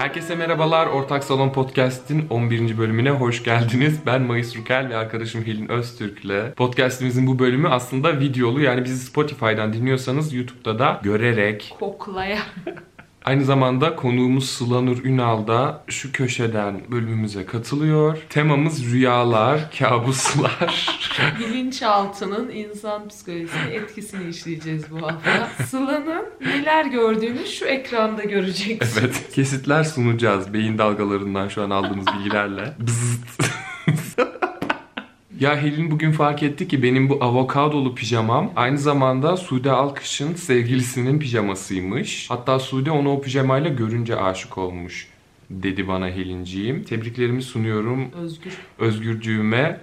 Herkese merhabalar. Ortak Salon Podcast'in 11. bölümüne hoş geldiniz. Ben Mayıs Rukel ve arkadaşım Helin Öztürk'le. Podcast'imizin bu bölümü aslında videolu. Yani bizi Spotify'dan dinliyorsanız YouTube'da da görerek Koklaya. Aynı zamanda konuğumuz Sılanur Ünal da şu köşeden bölümümüze katılıyor. Temamız rüyalar, kabuslar. Bilinçaltının insan psikolojisine etkisini işleyeceğiz bu hafta. Sıla'nın neler gördüğünü şu ekranda göreceksiniz. evet, kesitler sunacağız beyin dalgalarından şu an aldığımız bilgilerle. Bzzzt. Ya Helin bugün fark etti ki benim bu avokadolu pijamam aynı zamanda Sude Alkış'ın sevgilisinin pijamasıymış. Hatta Sude onu o pijamayla görünce aşık olmuş dedi bana Helinciğim. Tebriklerimi sunuyorum Özgür. Özgürcüğüme.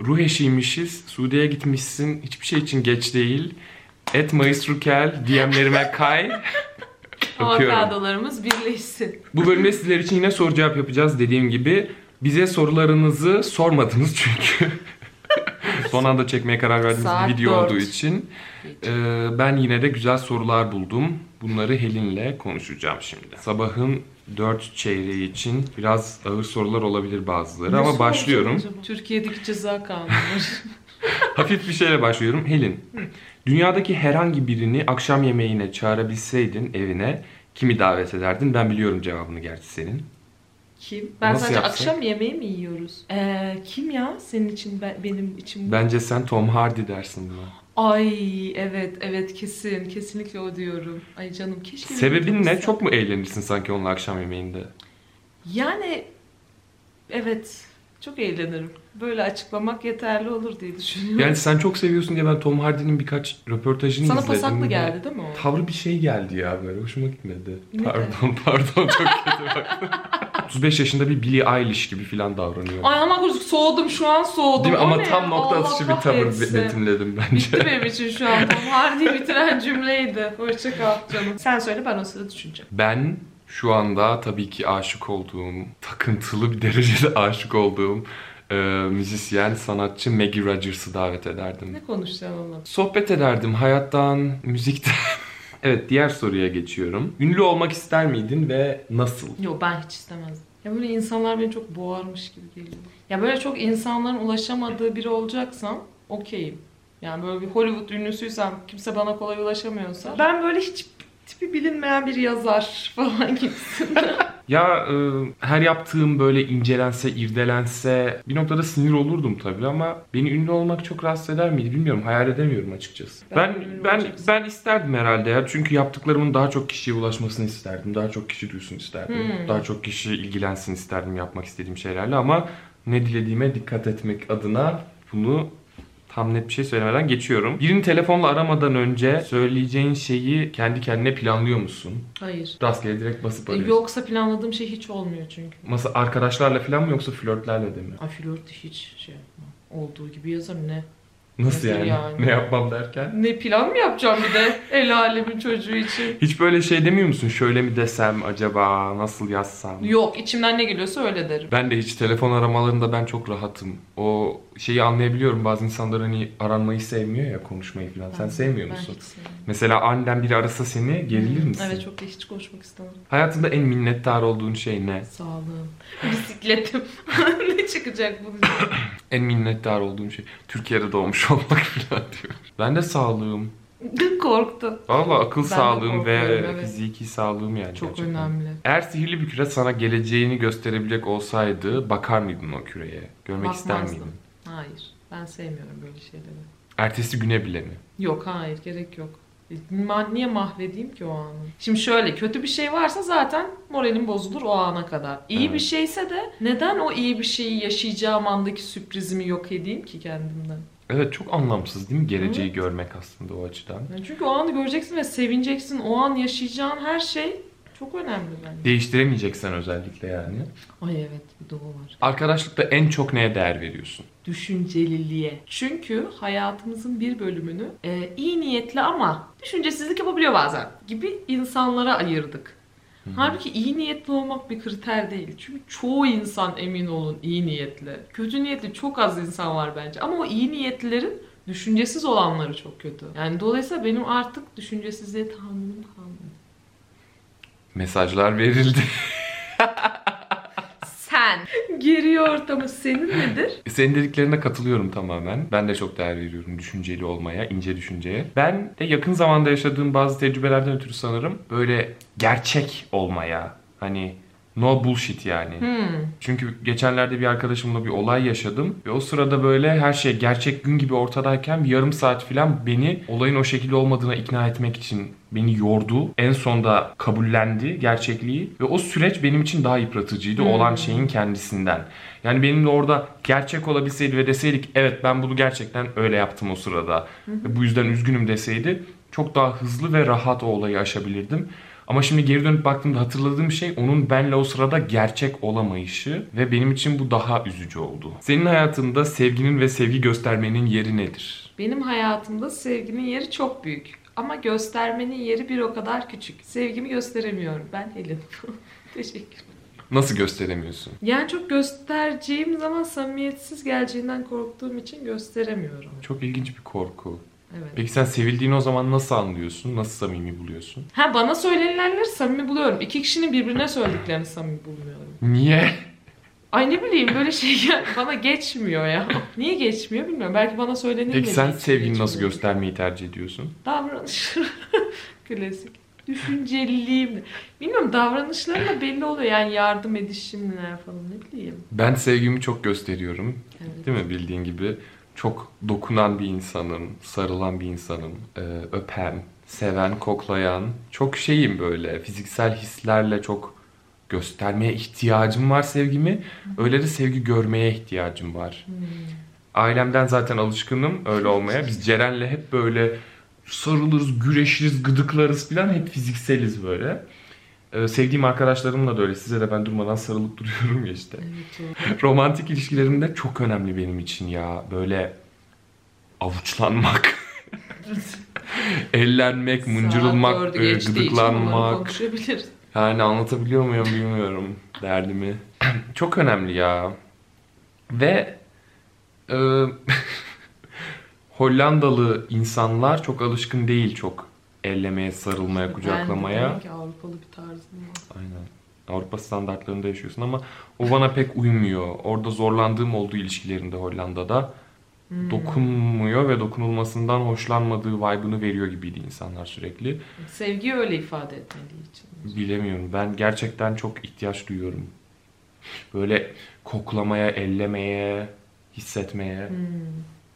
Ruh eşiymişiz. Suudi'ye gitmişsin. Hiçbir şey için geç değil. Et Mayıs Rukel DM'lerime kay. Avokadolarımız birleşsin. Bu bölümde sizler için yine soru cevap yapacağız dediğim gibi. Bize sorularınızı sormadınız çünkü. Son anda çekmeye karar verdiğimiz Saat bir video dört. olduğu için. Ee, ben yine de güzel sorular buldum. Bunları Helin'le konuşacağım şimdi. Sabahın 4 çeyreği için biraz ağır sorular olabilir bazıları ama Nasıl başlıyorum. Türkiye'deki ceza kanunu. Hafif bir şeyle başlıyorum. Helin, dünyadaki herhangi birini akşam yemeğine çağırabilseydin evine kimi davet ederdin? Ben biliyorum cevabını gerçi senin. Kim? Ben Nasıl sadece yapsak? akşam yemeği mi yiyoruz? Ee, kim ya senin için ben- benim için? Bence sen Tom Hardy dersin buna. Ay evet evet kesin kesinlikle o diyorum. Ay canım keşke. Sebebin ne? Çok mu eğlenirsin sanki onunla akşam yemeğinde? Yani evet çok eğlenirim. Böyle açıklamak yeterli olur diye düşünüyorum. Yani sen çok seviyorsun diye ben Tom Hardy'nin birkaç röportajını Sana izledim. pasaklı ve geldi değil mi o? Tavrı bir şey geldi ya böyle hoşuma gitmedi. Ne pardon pardon çok kötü baktım. 35 yaşında bir Billie Eilish gibi falan davranıyor. Ay ama kuzu soğudum şu an soğudum. Değil mi? O Ama ne? tam nokta atışı bir tavır betimledim bence. Bitti benim için şu an. Tam Hardy bitiren cümleydi. Hoşça kal canım. Sen söyle ben o sırada düşüneceğim. Ben şu anda tabii ki aşık olduğum, takıntılı bir derecede aşık olduğum e, müzisyen, sanatçı Maggie Rogers'ı davet ederdim. Ne konuşacaksın onunla? Sohbet ederdim hayattan, müzikten. evet diğer soruya geçiyorum. Ünlü olmak ister miydin ve nasıl? Yok ben hiç istemezdim. Ya böyle insanlar beni çok boğarmış gibi geliyor. Ya böyle çok insanların ulaşamadığı biri olacaksam okeyim. Yani böyle bir Hollywood ünlüsüysem kimse bana kolay ulaşamıyorsa. Ben böyle hiç tipi bilinmeyen bir yazar falan gibisinden. Ya e, her yaptığım böyle incelense, irdelense bir noktada sinir olurdum tabii ama beni ünlü olmak çok rahatsız eder miydi bilmiyorum. Hayal edemiyorum açıkçası. Ben Ben ben olacaksın. ben isterdim herhalde ya. Çünkü yaptıklarımın daha çok kişiye ulaşmasını isterdim. Daha çok kişi duysun isterdim. Hmm. Daha çok kişi ilgilensin isterdim yapmak istediğim şeylerle ama ne dilediğime dikkat etmek adına bunu tam net bir şey söylemeden geçiyorum. Birini telefonla aramadan önce söyleyeceğin şeyi kendi kendine planlıyor musun? Hayır. Rastgele direkt basıp arıyorsun. Yoksa planladığım şey hiç olmuyor çünkü. Masa arkadaşlarla falan mı yoksa flörtlerle de mi? Ay flört hiç şey. Olduğu gibi yazarım ne? Nasıl yani? yani? Ne yapmam derken? Ne plan mı yapacağım bir de el alemin çocuğu için? Hiç böyle şey demiyor musun? Şöyle mi desem acaba? Nasıl yazsam? Yok içimden ne geliyorsa öyle derim. Ben de hiç telefon aramalarında ben çok rahatım. O şeyi anlayabiliyorum. Bazı insanlar hani aranmayı sevmiyor ya konuşmayı falan. Sen Ben- sevmiyor ben musun? Mesela aniden biri arasa seni gerilir Hmm, misin? Evet çok da hiç konuşmak istemem. Hayatında en minnettar olduğun şey ne? Sağlığım. Bisikletim. ne çıkacak bunun? En minnettar olduğun şey Türkiye'de doğmuş olmak falan diyor. Ben de sağlığım. Korktum. Valla akıl Ben sağlığım ve evet. fiziki sağlığım yani Çok gerçekten. önemli. Eğer sihirli bir küre sana geleceğini gösterebilecek olsaydı bakar mıydın o küreye? Görmek ister Bakmazdım. miydin? Hayır. Ben sevmiyorum böyle şeyleri. Ertesi güne bile mi? Yok hayır gerek yok. Ma- Niye mahvedeyim ki o anı? Şimdi şöyle kötü bir şey varsa zaten moralim bozulur o ana kadar. İyi Evet. bir şeyse de neden o iyi bir şeyi yaşayacağım andaki sürprizimi yok edeyim ki kendimden? Evet çok anlamsız değil mi geleceği Evet. görmek aslında o açıdan. Yani çünkü o anı göreceksin ve sevineceksin. O an yaşayacağın her şey çok önemli bence. Değiştiremeyeceksen özellikle yani. Ay evet bir de o var. Arkadaşlıkta en çok neye değer veriyorsun? Düşünceliliğe. Çünkü hayatımızın bir bölümünü e, iyi niyetli ama düşüncesizlik yapabiliyor bazen gibi insanlara ayırdık. Halbuki iyi niyetli olmak bir kriter değil. Çünkü çoğu insan emin olun iyi niyetli. Kötü niyetli çok az insan var bence. Ama o iyi niyetlilerin düşüncesiz olanları çok kötü. Yani dolayısıyla benim artık düşüncesizliğe tahammülüm kalmadı. Mesajlar verildi. Geriyor ortamı. Senin nedir? Senin dediklerine katılıyorum tamamen. Ben de çok değer veriyorum düşünceli olmaya, ince düşünceye. Ben de yakın zamanda yaşadığım bazı tecrübelerden ötürü sanırım böyle gerçek olmaya, hani no bullshit yani. Hmm. Çünkü geçenlerde bir arkadaşımla bir olay yaşadım ve o sırada böyle her şey gerçek gün gibi ortadayken bir yarım saat falan beni olayın o şekilde olmadığına ikna etmek için beni yordu. En sonda kabullendi gerçekliği ve o süreç benim için daha yıpratıcıydı Hmm. olan şeyin kendisinden. Yani benimle orada gerçek olabilseydi ve deseydik evet ben bunu gerçekten öyle yaptım o sırada ve bu yüzden üzgünüm deseydi çok daha hızlı ve rahat o olayı aşabilirdim. Ama şimdi geri dönüp baktığımda hatırladığım şey onun benle o sırada gerçek olamayışı ve benim için bu daha üzücü oldu. Senin hayatında sevginin ve sevgi göstermenin yeri nedir? Benim hayatımda sevginin yeri çok büyük. Ama göstermenin yeri bir o kadar küçük. Sevgimi gösteremiyorum. Ben Helin. Teşekkür Nasıl gösteremiyorsun? Yani çok göstereceğim zaman samimiyetsiz geleceğinden korktuğum için gösteremiyorum. Çok ilginç bir korku. Evet. Peki sen sevildiğini o zaman nasıl anlıyorsun? Nasıl samimi buluyorsun? Ha bana söylenilenleri samimi buluyorum. İki kişinin birbirine söylediklerini samimi bulmuyorum. Niye? Ay ne bileyim böyle şey gel- bana geçmiyor ya. Niye geçmiyor bilmiyorum. Belki bana söylenilmedi. Peki sen sevgini nasıl geçmiyor. göstermeyi tercih ediyorsun? Davranış. Klasik. Düşünceliliğim. Bilmiyorum davranışlarım da belli oluyor. Yani yardım edişimler falan ne bileyim. Ben sevgimi çok gösteriyorum. Evet. Değil mi bildiğin gibi? Çok dokunan bir insanım, sarılan bir insanım, ee, öpen, seven, koklayan. Çok şeyim böyle, fiziksel hislerle çok göstermeye ihtiyacım var sevgimi. Öyle de sevgi görmeye ihtiyacım var. Hmm. Ailemden zaten alışkınım öyle olmaya. Biz Ceren'le hep böyle sarılırız, güreşiriz, gıdıklarız falan hep fizikseliz böyle. Ee, sevdiğim arkadaşlarımla da öyle. Size de ben durmadan sarılıp duruyorum ya işte. Evet o. Romantik ilişkilerimde çok önemli benim için ya. Böyle avuçlanmak, ellenmek, mıncırılmak, e, gıdıklanmak. Yani anlatabiliyor muyum bilmiyorum derdimi. çok önemli ya. Ve e, Hollandalı insanlar çok alışkın değil çok ellemeye, sarılmaya, Ben kucaklamaya. de demek ki Avrupalı bir tarzım var. Aynen. Avrupa standartlarında yaşıyorsun ama o bana pek uymuyor. Orada zorlandığım olduğu ilişkilerimde Hollanda'da Hmm. dokunmuyor ve dokunulmasından hoşlanmadığı vibe'ını veriyor gibiydi insanlar sürekli. Sevgiyi öyle ifade etmediği için. Bilemiyorum. Ben gerçekten çok ihtiyaç duyuyorum. Böyle koklamaya, ellemeye, hissetmeye, Hmm.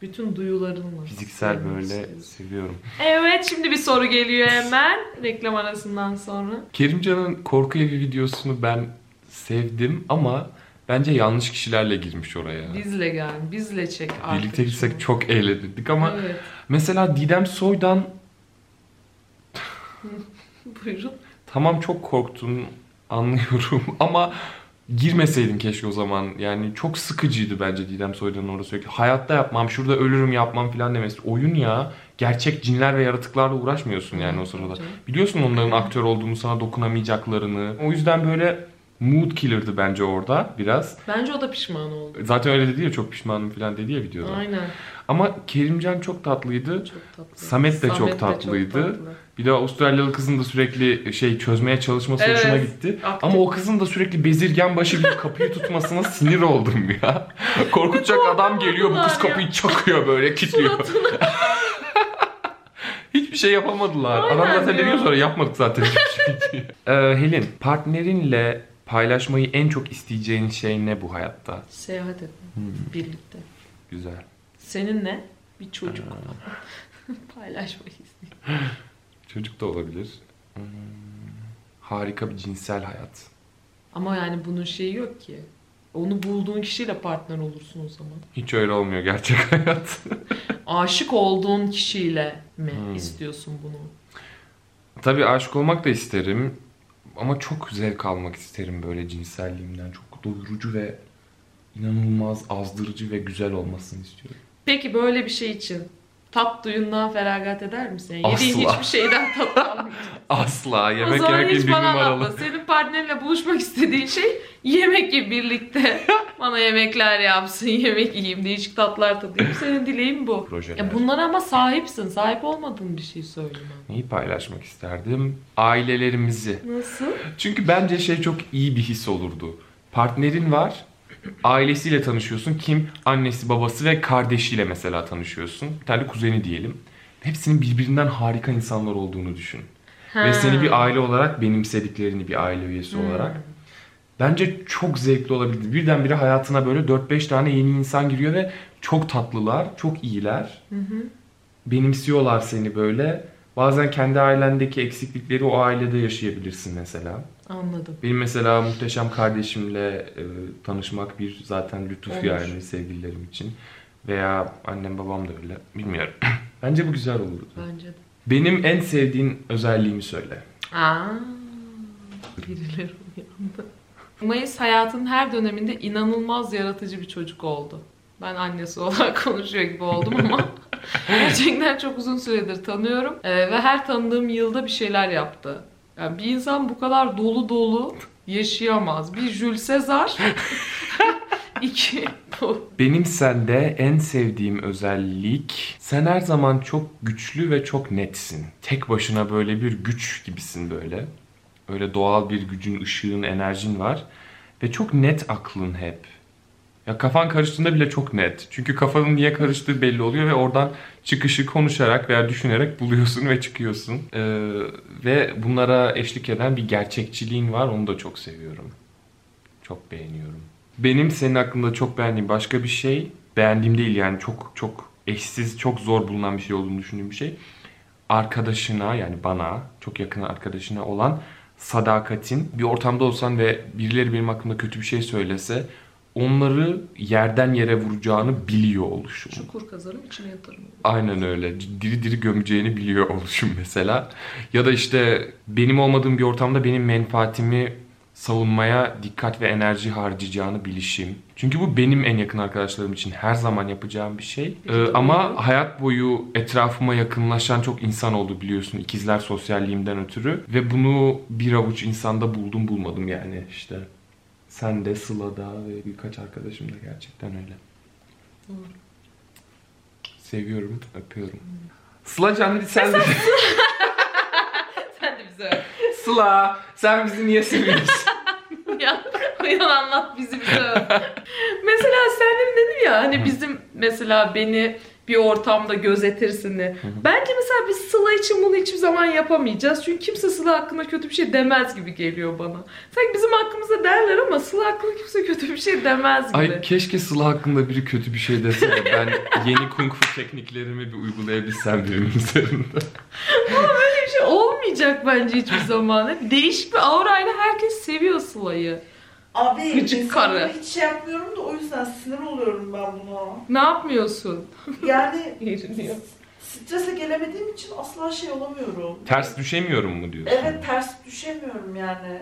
Bütün duyularınla. fiziksel böyle istiyorsun. seviyorum. Evet şimdi bir soru geliyor hemen. Reklam arasından sonra. Kerimcan'ın korku evi videosunu ben sevdim ama bence yanlış kişilerle girmiş oraya. Bizle gel, bizle çek artık. Birlikte gitsek şunu. çok eğlenirdik ama Evet. mesela Didem Soy'dan Buyurun. tamam çok korktun anlıyorum ama girmeseydin keşke o zaman. Yani çok sıkıcıydı bence Didem Soydan'ın orada sürekli. Hayatta yapmam, şurada ölürüm yapmam falan demesi. Oyun ya. Gerçek cinler ve yaratıklarla uğraşmıyorsun yani o sırada. Biliyorsun onların aktör olduğunu, sana dokunamayacaklarını. O yüzden böyle mood killer'dı bence orada biraz. Bence o da pişman oldu. Zaten öyle dedi ya çok pişmanım falan dedi ya videoda. Aynen. Ama Kerimcan çok tatlıydı. Çok tatlı. Samet de çok tatlıydı. tatlı. Bir de Avustralyalı kızın da sürekli şey çözmeye çalışması Evet, hoşuma gitti. aktif. Ama o kızın da sürekli bezirgen başı gibi kapıyı tutmasına sinir oldum ya. Korkutacak adam geliyor bu kız kapıyı çakıyor böyle kilitliyor. Hiçbir şey yapamadılar. Aynen adam zaten ya. demiyor sonra yapmadık zaten hiçbir şey diye. Ee, Helin partnerinle paylaşmayı en çok isteyeceğin şey ne bu hayatta? seyahat etme. Hmm. Birlikte. Güzel. Senin ne? Bir çocuk. Paylaşmayı istiyorum. Çocuk da olabilir. Hmm, harika bir cinsel hayat. Ama yani bunun şeyi yok ki. Onu bulduğun kişiyle partner olursun o zaman. Hiç öyle olmuyor gerçek hayat. Aşık olduğun kişiyle mi Hmm. istiyorsun bunu? Tabii aşık olmak da isterim. Ama çok zevk almak isterim böyle cinselliğimden. Çok doyurucu ve inanılmaz azdırıcı ve güzel olmasını istiyorum. Peki böyle bir şey için tat duyundan feragat eder misin? Yani Yediğin Asla. hiçbir şeyden tat almayacaksın. Asla o yemek zaman yemek hiç bir bana anlatma. numaralı. Senin partnerinle buluşmak istediğin şey yemek gibi birlikte. bana yemekler yapsın, yemek yiyeyim, değişik tatlar tadayım. Senin dileğin bu. Projeler. Ya bunlara ama sahipsin. Sahip olmadığın bir şey söyleme. Neyi paylaşmak isterdim? Ailelerimizi. Nasıl? Çünkü bence şey çok iyi bir his olurdu. Partnerin var ailesiyle tanışıyorsun. Kim? Annesi, babası ve kardeşiyle mesela tanışıyorsun. Bir tane kuzeni diyelim. Hepsinin birbirinden harika insanlar olduğunu düşün. Ve seni bir aile olarak benimsediklerini bir aile üyesi olarak. Bence çok zevkli olabilir. Birdenbire hayatına böyle 4-5 tane yeni insan giriyor ve çok tatlılar, çok iyiler. Benimsiyorlar seni böyle. Bazen kendi ailendeki eksiklikleri o ailede yaşayabilirsin mesela. Anladım. Benim mesela muhteşem kardeşimle e, tanışmak bir zaten lütuf Olur. yani sevgililerim için. Veya annem babam da öyle. Bilmiyorum. Bence bu güzel olurdu. Bence de. Benim en sevdiğin özelliğimi söyle. Aa, birileri uyandı. Mayıs hayatın her döneminde inanılmaz yaratıcı bir çocuk oldu. Ben annesi olarak konuşuyor gibi oldum ama gerçekten çok uzun süredir tanıyorum Ee, ve her tanıdığım yılda bir şeyler yaptı. Yani bir insan bu kadar dolu dolu yaşayamaz. Bir Jules Caesar, iki bu. Benim sende en sevdiğim özellik sen her zaman çok güçlü ve çok netsin. Tek başına böyle bir güç gibisin böyle. Öyle doğal bir gücün, ışığın, enerjin var. Ve çok net aklın hep. Ya kafan karıştığında bile çok net. Çünkü kafanın niye karıştığı belli oluyor ve oradan çıkışı konuşarak veya düşünerek buluyorsun ve çıkıyorsun. Ee, ve bunlara eşlik eden bir gerçekçiliğin var. Onu da çok seviyorum. Çok beğeniyorum. Benim senin hakkında çok beğendiğim başka bir şey, beğendiğim değil yani çok çok eşsiz, çok zor bulunan bir şey olduğunu düşündüğüm bir şey. Arkadaşına yani bana, çok yakın arkadaşına olan sadakatin. Bir ortamda olsan ve birileri benim hakkında kötü bir şey söylese onları yerden yere vuracağını biliyor oluşum. Çukur kazarım içine yatarım. Aynen öyle. Diri diri gömeceğini biliyor oluşum mesela. Ya da işte benim olmadığım bir ortamda benim menfaatimi savunmaya dikkat ve enerji harcayacağını bilişim. Çünkü bu benim en yakın arkadaşlarım için her zaman yapacağım bir şey. Ee, ama hayat boyu etrafıma yakınlaşan çok insan oldu biliyorsun ikizler sosyalliğimden ötürü. Ve bunu bir avuç insanda buldum bulmadım yani işte. Sen de Sıla'da ve birkaç arkadaşım da gerçekten öyle. Doğru. Seviyorum, öpüyorum. Sıla Can sen de... Sen de bize öyle. Sıla sen bizi niye seviyorsun? ya uyan anlat bizi bize. mesela sen de dedin ya hani bizim mesela beni bir ortamda gözetirsin diye. Bence mesela biz Sıla için bunu hiçbir zaman yapamayacağız. Çünkü kimse Sıla hakkında kötü bir şey demez gibi geliyor bana. Sanki bizim hakkımızda derler ama Sıla hakkında kimse kötü bir şey demez gibi. Ay keşke Sıla hakkında biri kötü bir şey dese de ben yeni kung fu tekniklerimi bir uygulayabilsem birinin üzerinde. Böyle bir şey olmayacak bence hiçbir zaman. Hep Değişik bir aurayla herkes seviyor Sıla'yı. Abi Gıcık karı. hiç şey yapmıyorum da o yüzden sinir oluyorum ben buna. Ne yapmıyorsun? Yani Yeriniyor. Strese gelemediğim için asla şey olamıyorum. Ters düşemiyorum mu diyorsun? Evet ters düşemiyorum yani.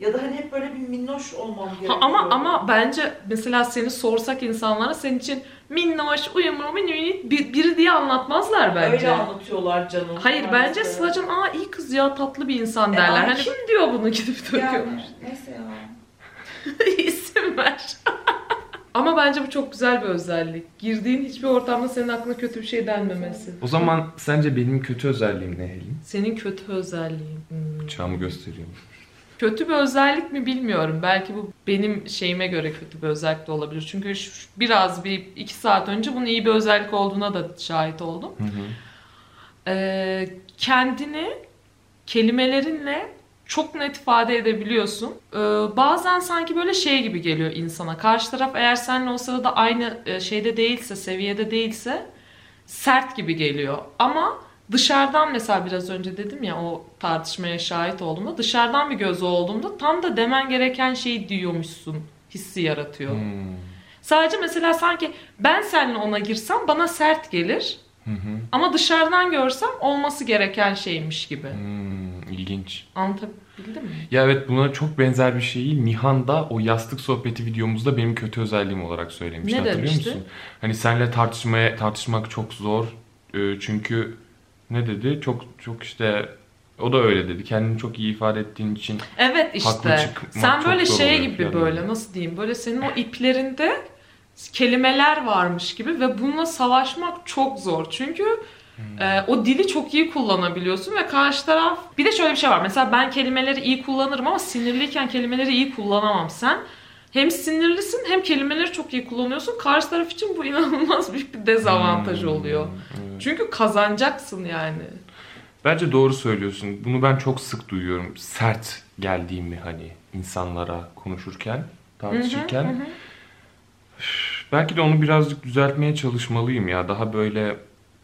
Ya da hani hep böyle bir minnoş olmam Ha, gerekiyor. ama ama bence mesela seni sorsak insanlara senin için minnoş, uyumlu, mini bir, biri diye anlatmazlar bence. Öyle anlatıyorlar canım. Hayır bence. Sılacan aa iyi kız ya tatlı bir insan E, derler. ama hani kim- diyor bunu gidip? Yani, neyse ya. İsim ver. Ama bence bu çok güzel bir özellik. Girdiğin hiçbir ortamda senin aklına kötü bir şey denmemesi. O zaman sence benim kötü özelliğim ne Helin? Senin kötü özelliğin. Hmm. Bıçağımı gösteriyorum. Kötü bir özellik mi bilmiyorum. Belki bu benim şeyime göre kötü bir özellik de olabilir. Çünkü şu- biraz bir iki saat önce bunun iyi bir özellik olduğuna da şahit oldum. Hı hı. Ee, kendini kelimelerinle çok net ifade edebiliyorsun. Ee, bazen sanki böyle şey gibi geliyor insana. Karşı taraf eğer seninle o sırada aynı e, şeyde değilse, seviyede değilse sert gibi geliyor. Ama dışarıdan mesela biraz önce dedim ya o tartışmaya şahit olduğumda dışarıdan bir göz olduğumda tam da demen gereken şeyi diyormuşsun hissi yaratıyor. Hmm. Sadece mesela sanki ben seninle ona girsem bana sert gelir. Hı hı. Ama dışarıdan görsem olması gereken şeymiş gibi. Hmm, ilginç. Anlatabildim mi? Ya evet buna çok benzer bir şeyi Nihan'da o yastık sohbeti videomuzda benim kötü özelliğim olarak söylemişti. Ne Hatırlıyor demişti? musun? Hani senle tartışmaya tartışmak çok zor. Ee, çünkü ne dedi? Çok çok işte o da öyle dedi. Kendini çok iyi ifade ettiğin için Evet Haklı işte. çıkmak Sen çok böyle zor şey oluyor gibi falan. böyle nasıl diyeyim? Böyle senin o iplerinde kelimeler varmış gibi ve bununla savaşmak çok zor. Çünkü Hmm. e, o dili çok iyi kullanabiliyorsun ve karşı taraf... Bir de şöyle bir şey var. Mesela ben kelimeleri iyi kullanırım ama sinirliyken kelimeleri iyi kullanamam. Sen hem sinirlisin hem kelimeleri çok iyi kullanıyorsun. Karşı taraf için bu inanılmaz büyük bir dezavantaj Hmm, oluyor. evet. Çünkü kazanacaksın yani. Bence doğru söylüyorsun. Bunu ben çok sık duyuyorum. Sert geldiğimi hani insanlara konuşurken, tartışırken. Hı hı hı. Belki de onu birazcık düzeltmeye çalışmalıyım ya. Daha böyle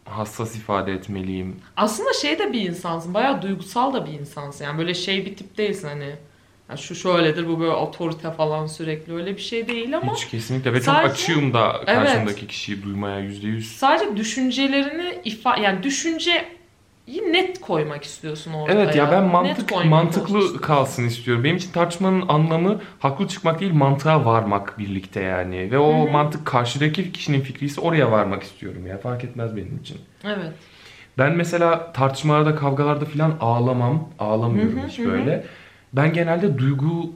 hassas ifade etmeliyim. Aslında şey de bir insansın. Bayağı duygusal da bir insansın. Yani böyle şey bir tip değilsin hani. "Ya şu şöyledir bu böyle otorite falan sürekli öyle bir şey değil ama Hiç kesinlikle ve çok Sadece- açığım da Evet. karşımdaki kişiyi duymaya yüzde yüz. sadece düşüncelerini ifa yani düşünceyi net koymak istiyorsun ortaya. Evet ya ben mantık mantıklı kalsın istiyorum. Benim için tartışmanın anlamı haklı çıkmak değil mantığa varmak birlikte yani. Ve o Hı hı. mantık karşıdaki kişinin fikriyse oraya varmak istiyorum ya. Fark etmez benim için. Evet. Ben mesela tartışmalarda, kavgalarda falan ağlamam. Ağlamıyorum Hı hı, hiç böyle. Ben genelde duygu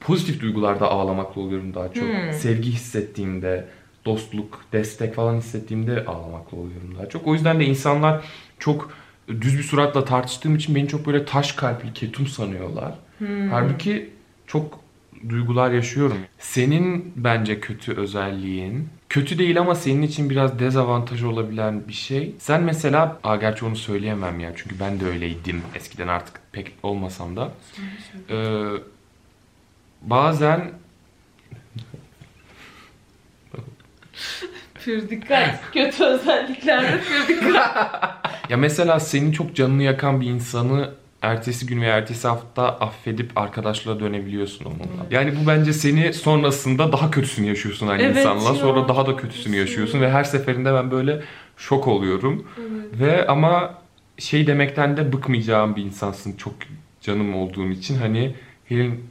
pozitif duygularda ağlamakla oluyorum daha çok. Hı. Sevgi hissettiğimde, dostluk, destek falan hissettiğimde ağlamakla oluyorum daha çok. O yüzden de insanlar çok düz bir suratla tartıştığım için beni çok böyle taş kalpli, ketum sanıyorlar. Hmm. Halbuki çok duygular yaşıyorum. Senin bence kötü özelliğin, kötü değil ama senin için biraz dezavantaj olabilen bir şey. Sen mesela, aa gerçi onu söyleyemem ya çünkü ben de öyleydim eskiden artık pek olmasam da. Ee, bazen Pür dikkat. Kötü özelliklerde pür dikkat. ya mesela senin çok canını yakan bir insanı ertesi gün veya ertesi hafta affedip arkadaşlığa dönebiliyorsun onunla. Yani bu bence seni sonrasında daha kötüsünü yaşıyorsun aynı Evet insanla. ya, Sonra daha da kötüsünü yaşıyorsun ve her seferinde ben böyle şok oluyorum. Ve ama şey demekten de bıkmayacağım bir insansın çok canım olduğun için hani Helin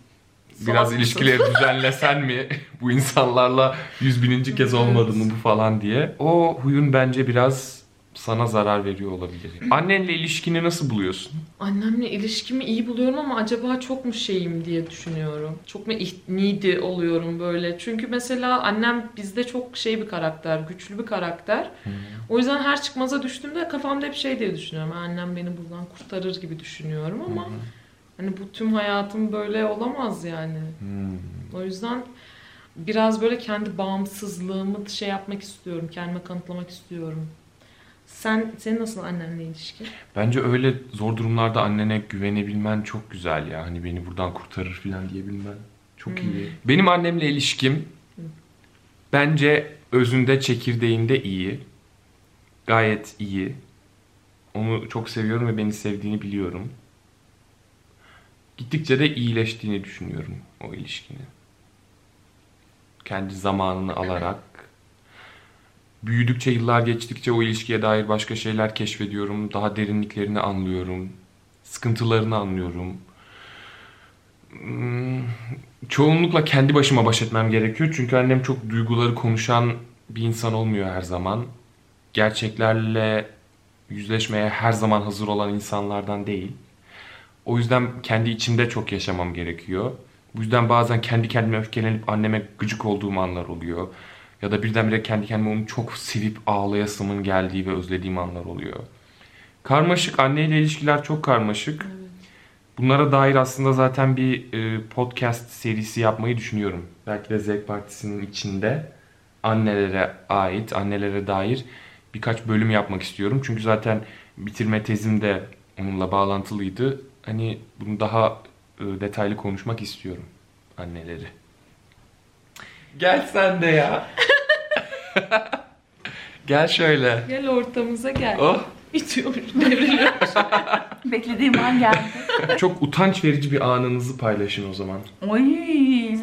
biraz ilişkileri düzenlesen mi bu insanlarla yüz bininci kez olmadı mı bu falan diye. O huyun bence biraz sana zarar veriyor olabilir. Annenle ilişkini nasıl buluyorsun? Annemle ilişkimi iyi buluyorum ama acaba çok mu şeyim diye düşünüyorum. Çok mu needy oluyorum böyle. Çünkü mesela annem bizde çok şey bir karakter, güçlü bir karakter. O yüzden her çıkmaza düştüğümde kafamda hep şey diye düşünüyorum. Annem beni buradan kurtarır gibi düşünüyorum ama hani bu tüm hayatım böyle olamaz yani. Hmm. O yüzden biraz böyle kendi bağımsızlığımı şey yapmak istiyorum. Kendime kanıtlamak istiyorum. Sen senin nasıl annenle ilişki? Bence öyle zor durumlarda annene güvenebilmen çok güzel ya. Hani beni buradan kurtarır falan diyebilmen çok Hmm. iyi. Benim annemle ilişkim bence özünde çekirdeğinde iyi. Gayet iyi. Onu çok seviyorum ve beni sevdiğini biliyorum. Gittikçe de iyileştiğini düşünüyorum o ilişkinin. Kendi zamanını alarak büyüdükçe, yıllar geçtikçe o ilişkiye dair başka şeyler keşfediyorum. Daha derinliklerini anlıyorum. Sıkıntılarını anlıyorum. Hmm, Çoğunlukla kendi başıma baş etmem gerekiyor. Çünkü annem çok duyguları konuşan bir insan olmuyor her zaman. Gerçeklerle yüzleşmeye her zaman hazır olan insanlardan değil. O yüzden kendi içimde çok yaşamam gerekiyor. Bu yüzden bazen kendi kendime öfkelenip anneme gıcık olduğum anlar oluyor. Ya da birdenbire kendi kendime onu çok sevip ağlayasımın geldiği ve özlediğim anlar oluyor. Karmaşık, anneyle ilişkiler çok karmaşık. Bunlara dair aslında zaten bir e, podcast serisi yapmayı düşünüyorum. Belki de Zevk Partisi'nin içinde annelere ait, annelere dair birkaç bölüm yapmak istiyorum. Çünkü zaten bitirme tezim de onunla bağlantılıydı. Hani bunu daha e, detaylı konuşmak istiyorum anneleri. Gel sen de ya. Gel şöyle. Gel ortamıza gel. Oh. İtiyormuş, devriliyor. Beklediğim an geldi. Çok utanç verici bir anınızı paylaşın o zaman. Oy.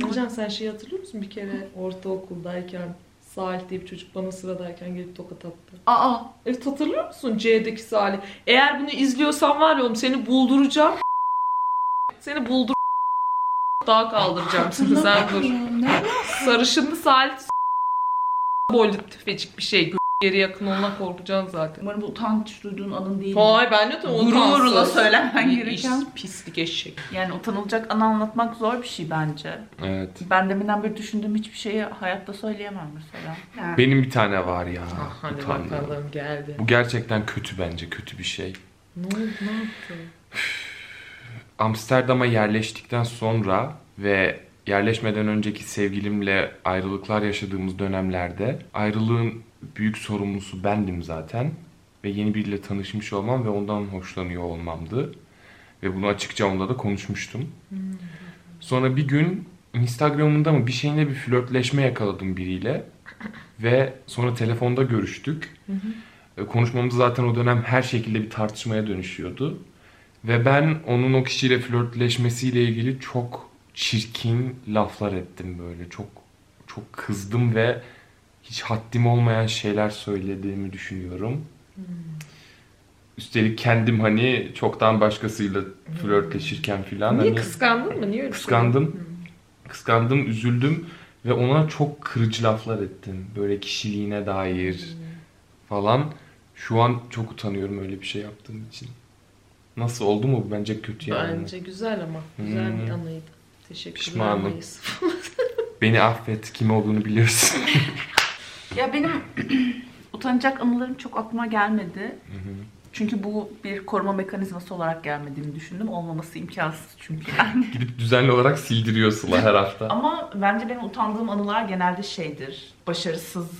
Sercan sen şey hatırlıyor musun bir kere ortaokuldayken Salih diye bir çocuk bana sıradayken gelip tokat attı. Aa. Evet hatırlıyor musun C'deki Salih? Eğer bunu izliyorsan var ya oğlum seni bulduracağım. Seni buldur daha kaldıracağım şimdi sen dur. Ne? Sarışınlı Salih boylu tüfecik bir şey. Geri yakın olana korkacaksın zaten. Umarım bu utanç duyduğun anın değil. Hayır ben de Gururla söylemen gereken. Pislik eşek. Yani utanılacak anı anlatmak zor bir şey bence. Evet. Ben deminden beri düşündüğüm hiçbir şeyi hayatta söyleyemem mesela. Yani. Benim bir tane var ya. Ah, hadi utandığım. bakalım geldi. Bu gerçekten kötü bence, kötü bir şey. Ne oldu ne yaptı? Amsterdam'a yerleştikten sonra ve yerleşmeden önceki sevgilimle ayrılıklar yaşadığımız dönemlerde ayrılığın büyük sorumlusu bendim zaten. Ve yeni biriyle tanışmış olmam ve ondan hoşlanıyor olmamdı. Ve bunu açıkça onunla da konuşmuştum. Sonra bir gün Instagram'ında mı bir şeyinde bir flörtleşme yakaladım biriyle. Ve sonra telefonda görüştük. E, Konuşmamız zaten o dönem her şekilde bir tartışmaya dönüşüyordu. Ve ben onun o kişiyle flörtleşmesiyle ilgili çok çirkin laflar ettim böyle. Çok çok kızdım ve hiç haddim olmayan şeyler söylediğimi düşünüyorum. Üstelik kendim hani çoktan başkasıyla flörtleşirken filan Niye hani kıskandın mı? Niye öyle bir Kıskandım. yaptın? kıskandım, üzüldüm ve ona çok kırıcı laflar ettim. Böyle kişiliğine dair falan. Şu an çok utanıyorum öyle bir şey yaptığım için. Nasıl oldu mu? Bence kötü yani. Bence güzel ama. Güzel bir Hmm. anıydı. Teşekkürler Pişmanım. Beni affet. Kim olduğunu biliyorsun. Ya benim utanacak anılarım çok aklıma gelmedi. Çünkü bu bir koruma mekanizması olarak gelmediğini düşündüm. Olmaması imkansız çünkü yani. Gidip düzenli olarak sildiriyor Sıla her hafta. Ama bence benim utandığım anılar genelde şeydir. Başarısız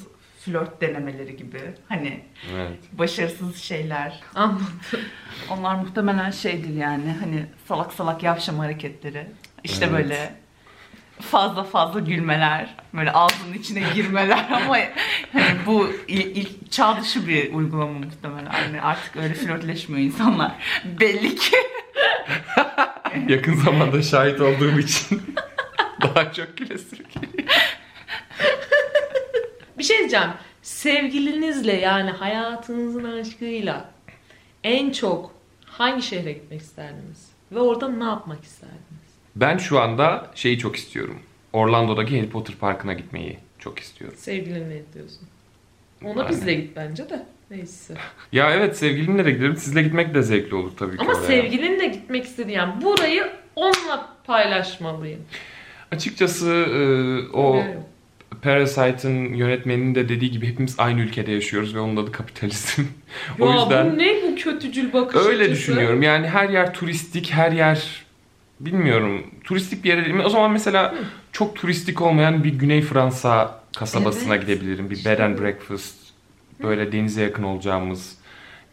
flört denemeleri gibi. Hani Evet. başarısız şeyler. Anladım. Onlar muhtemelen şeydir yani. Hani salak salak yavşama hareketleri. İşte Evet. böyle fazla fazla gülmeler, böyle ağzının içine girmeler ama hani bu ilk, ilk çağ dışı bir uygulama muhtemelen. Hani artık öyle flörtleşmiyor insanlar. Belli ki. Yakın zamanda şahit olduğum için daha çok gülesim geliyor. Bir şey diyeceğim. Sevgilinizle yani hayatınızın aşkıyla en çok hangi şehre gitmek isterdiniz? Ve orada ne yapmak isterdiniz? Ben şu anda şeyi çok istiyorum. Orlando'daki Harry Potter Parkı'na gitmeyi çok istiyorum. Sevgilinle diyorsun. Ona Aynen. bizle git bence de. Neyse. Ya evet sevgilimle de giderim. Sizle gitmek de zevkli olur tabii ki Ama oraya. sevgilinle gitmek istedi yani burayı onunla paylaşmalıyım. Açıkçası e, o yok. Parasite'ın yönetmeninin de dediği gibi hepimiz aynı ülkede yaşıyoruz ve onun adı kapitalizm. o Ya yüzden bu ne bu kötücül bakış öyle açısı? düşünüyorum. Yani her yer turistik, her yer bilmiyorum. Turistik bir yere mi? O zaman mesela çok turistik olmayan bir Güney Fransa kasabasına Evet. gidebilirim. Bir bed and breakfast. Böyle denize yakın olacağımız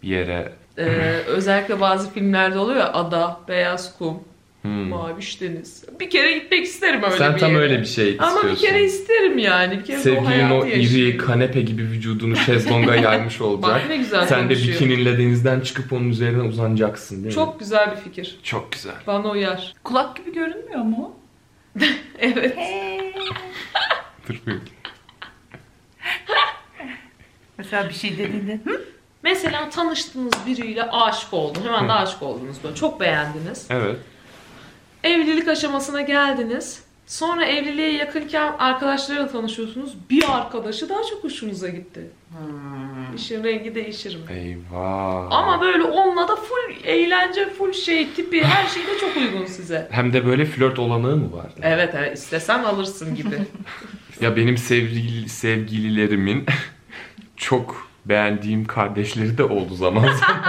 bir yere. Ee, özellikle bazı filmlerde oluyor ya ada, beyaz kum, Hmm. maviş deniz. Bir kere gitmek isterim öyle Sen bir tam yere. öyle bir şey Ama istiyorsun. bir kere isterim yani. Bir kere Sevgilin hayatı o iri kanepe gibi vücudunu şezlonga yaymış olacak. Bak ne güzel Sen de bikininle denizden çıkıp onun üzerinden uzanacaksın değil mi? Çok güzel bir fikir. çok güzel. Bana uyar. Kulak gibi görünmüyor mu? Evet. Dur bir- Mesela bir şey dediğinde Hı? Mesela tanıştığınız biriyle aşık oldun. Hemen de aşık oldunuz böyle. Çok beğendiniz. Evet. Evlilik aşamasına geldiniz. Sonra evliliğe yakınken arkadaşlarıyla tanışıyorsunuz. Bir arkadaşı daha çok hoşunuza gitti. İşin rengi değişir mi? Eyvah. Ama böyle onunla da full eğlence, full şey tipi her şey de çok uygun size. Hem de böyle flört olanağı mı var? Evet evet istesen alırsın gibi. Ya benim sevgili, sevgililerimin çok beğendiğim kardeşleri de oldu zaman zaman.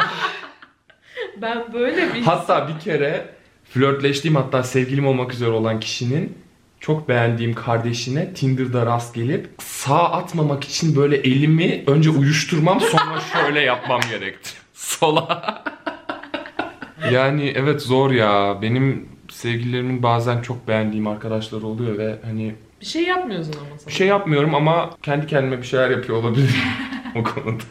Ben böyle bir... hatta bir kere flörtleştiğim hatta sevgilim olmak üzere olan kişinin çok beğendiğim kardeşine Tinder'da rast gelip sağ atmamak için böyle elimi önce uyuşturmam sonra şöyle yapmam gerekti. Sola. yani evet zor ya. Benim sevgililerimin bazen çok beğendiğim arkadaşları oluyor ve hani Bir şey yapmıyorsun ama sen. bir şey yapmıyorum ama kendi kendime bir şeyler yapıyor olabilirim o konuda.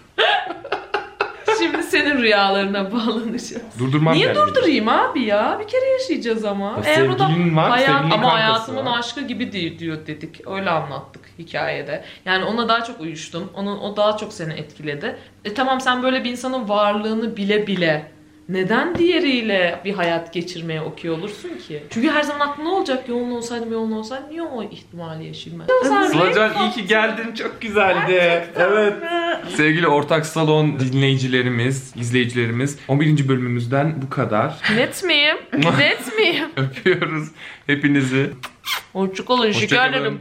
Rüyalarına bağlanacağız. Durdurmam Niye kendimi. durdurayım abi ya? Bir kere yaşayacağız ama. Ya Eğer o da var, hayat- ama hayatımın var. aşkı gibi değil diyor dedik. Öyle anlattık hikayede. Yani ona daha çok uyuştun. Onun o daha çok seni etkiledi. E tamam sen böyle bir insanın varlığını bile bile neden diğeriyle bir hayat geçirmeye okuyor olursun ki? Çünkü her zaman aklında ne olacak? Yoğun olsaydım, yoğun olsaydım niye o ihtimali yaşayayım ben? Sen Sılacan iyi ki geldin çok güzeldi. Evet. Sevgili ortak salon dinleyicilerimiz, izleyicilerimiz 11. bölümümüzden bu kadar. Net miyim? Net miyim? Öpüyoruz hepinizi. Hoşçakalın şekerlerim.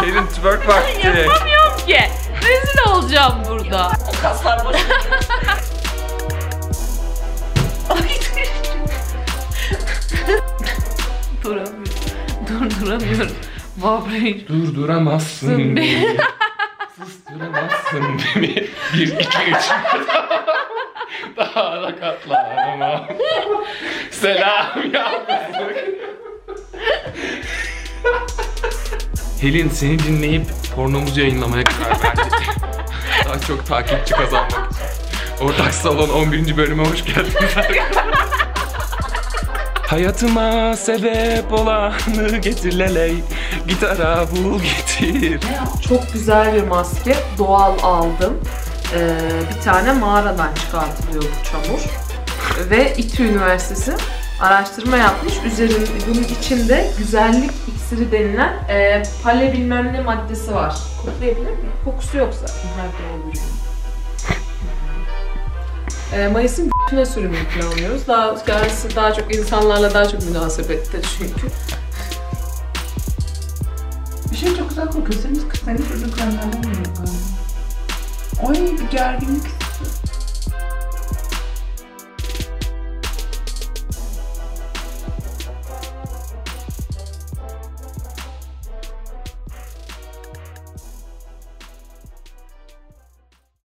Pelin twerk vakti. Yapamıyorum ki. Rezil olacağım burada. kaslar boş. Durduramıyorum. Vabrayı. Durduramazsın beni. Susturamazsın beni. Bir, iki, üç. Daha da katlanamam. Selam yalnızlık. Helin seni dinleyip pornomuzu yayınlamaya karar verdi. Daha çok takipçi kazanmak için. Ortak Salon 11. bölüme hoş geldiniz. Hayatıma sebep olanı getir leley Gitara bul getir Çok güzel bir maske. Doğal aldım. Ee, bir tane mağaradan çıkartılıyor bu çamur. Ve İTÜ Üniversitesi araştırma yapmış. Üzerinde bunun içinde güzellik iksiri denilen e, pale bilmem ne maddesi var. Koklayabilir miyim? Kokusu yoksa. Nerede olur? E, Mayıs'ın bütüne sürümünü planlıyoruz. Daha kendisi daha çok insanlarla daha çok münasebette çünkü. Bir şey çok güzel kokuyor. Senin kız senin çocuk karnlardan geliyor galiba. Ay bir gerginlik.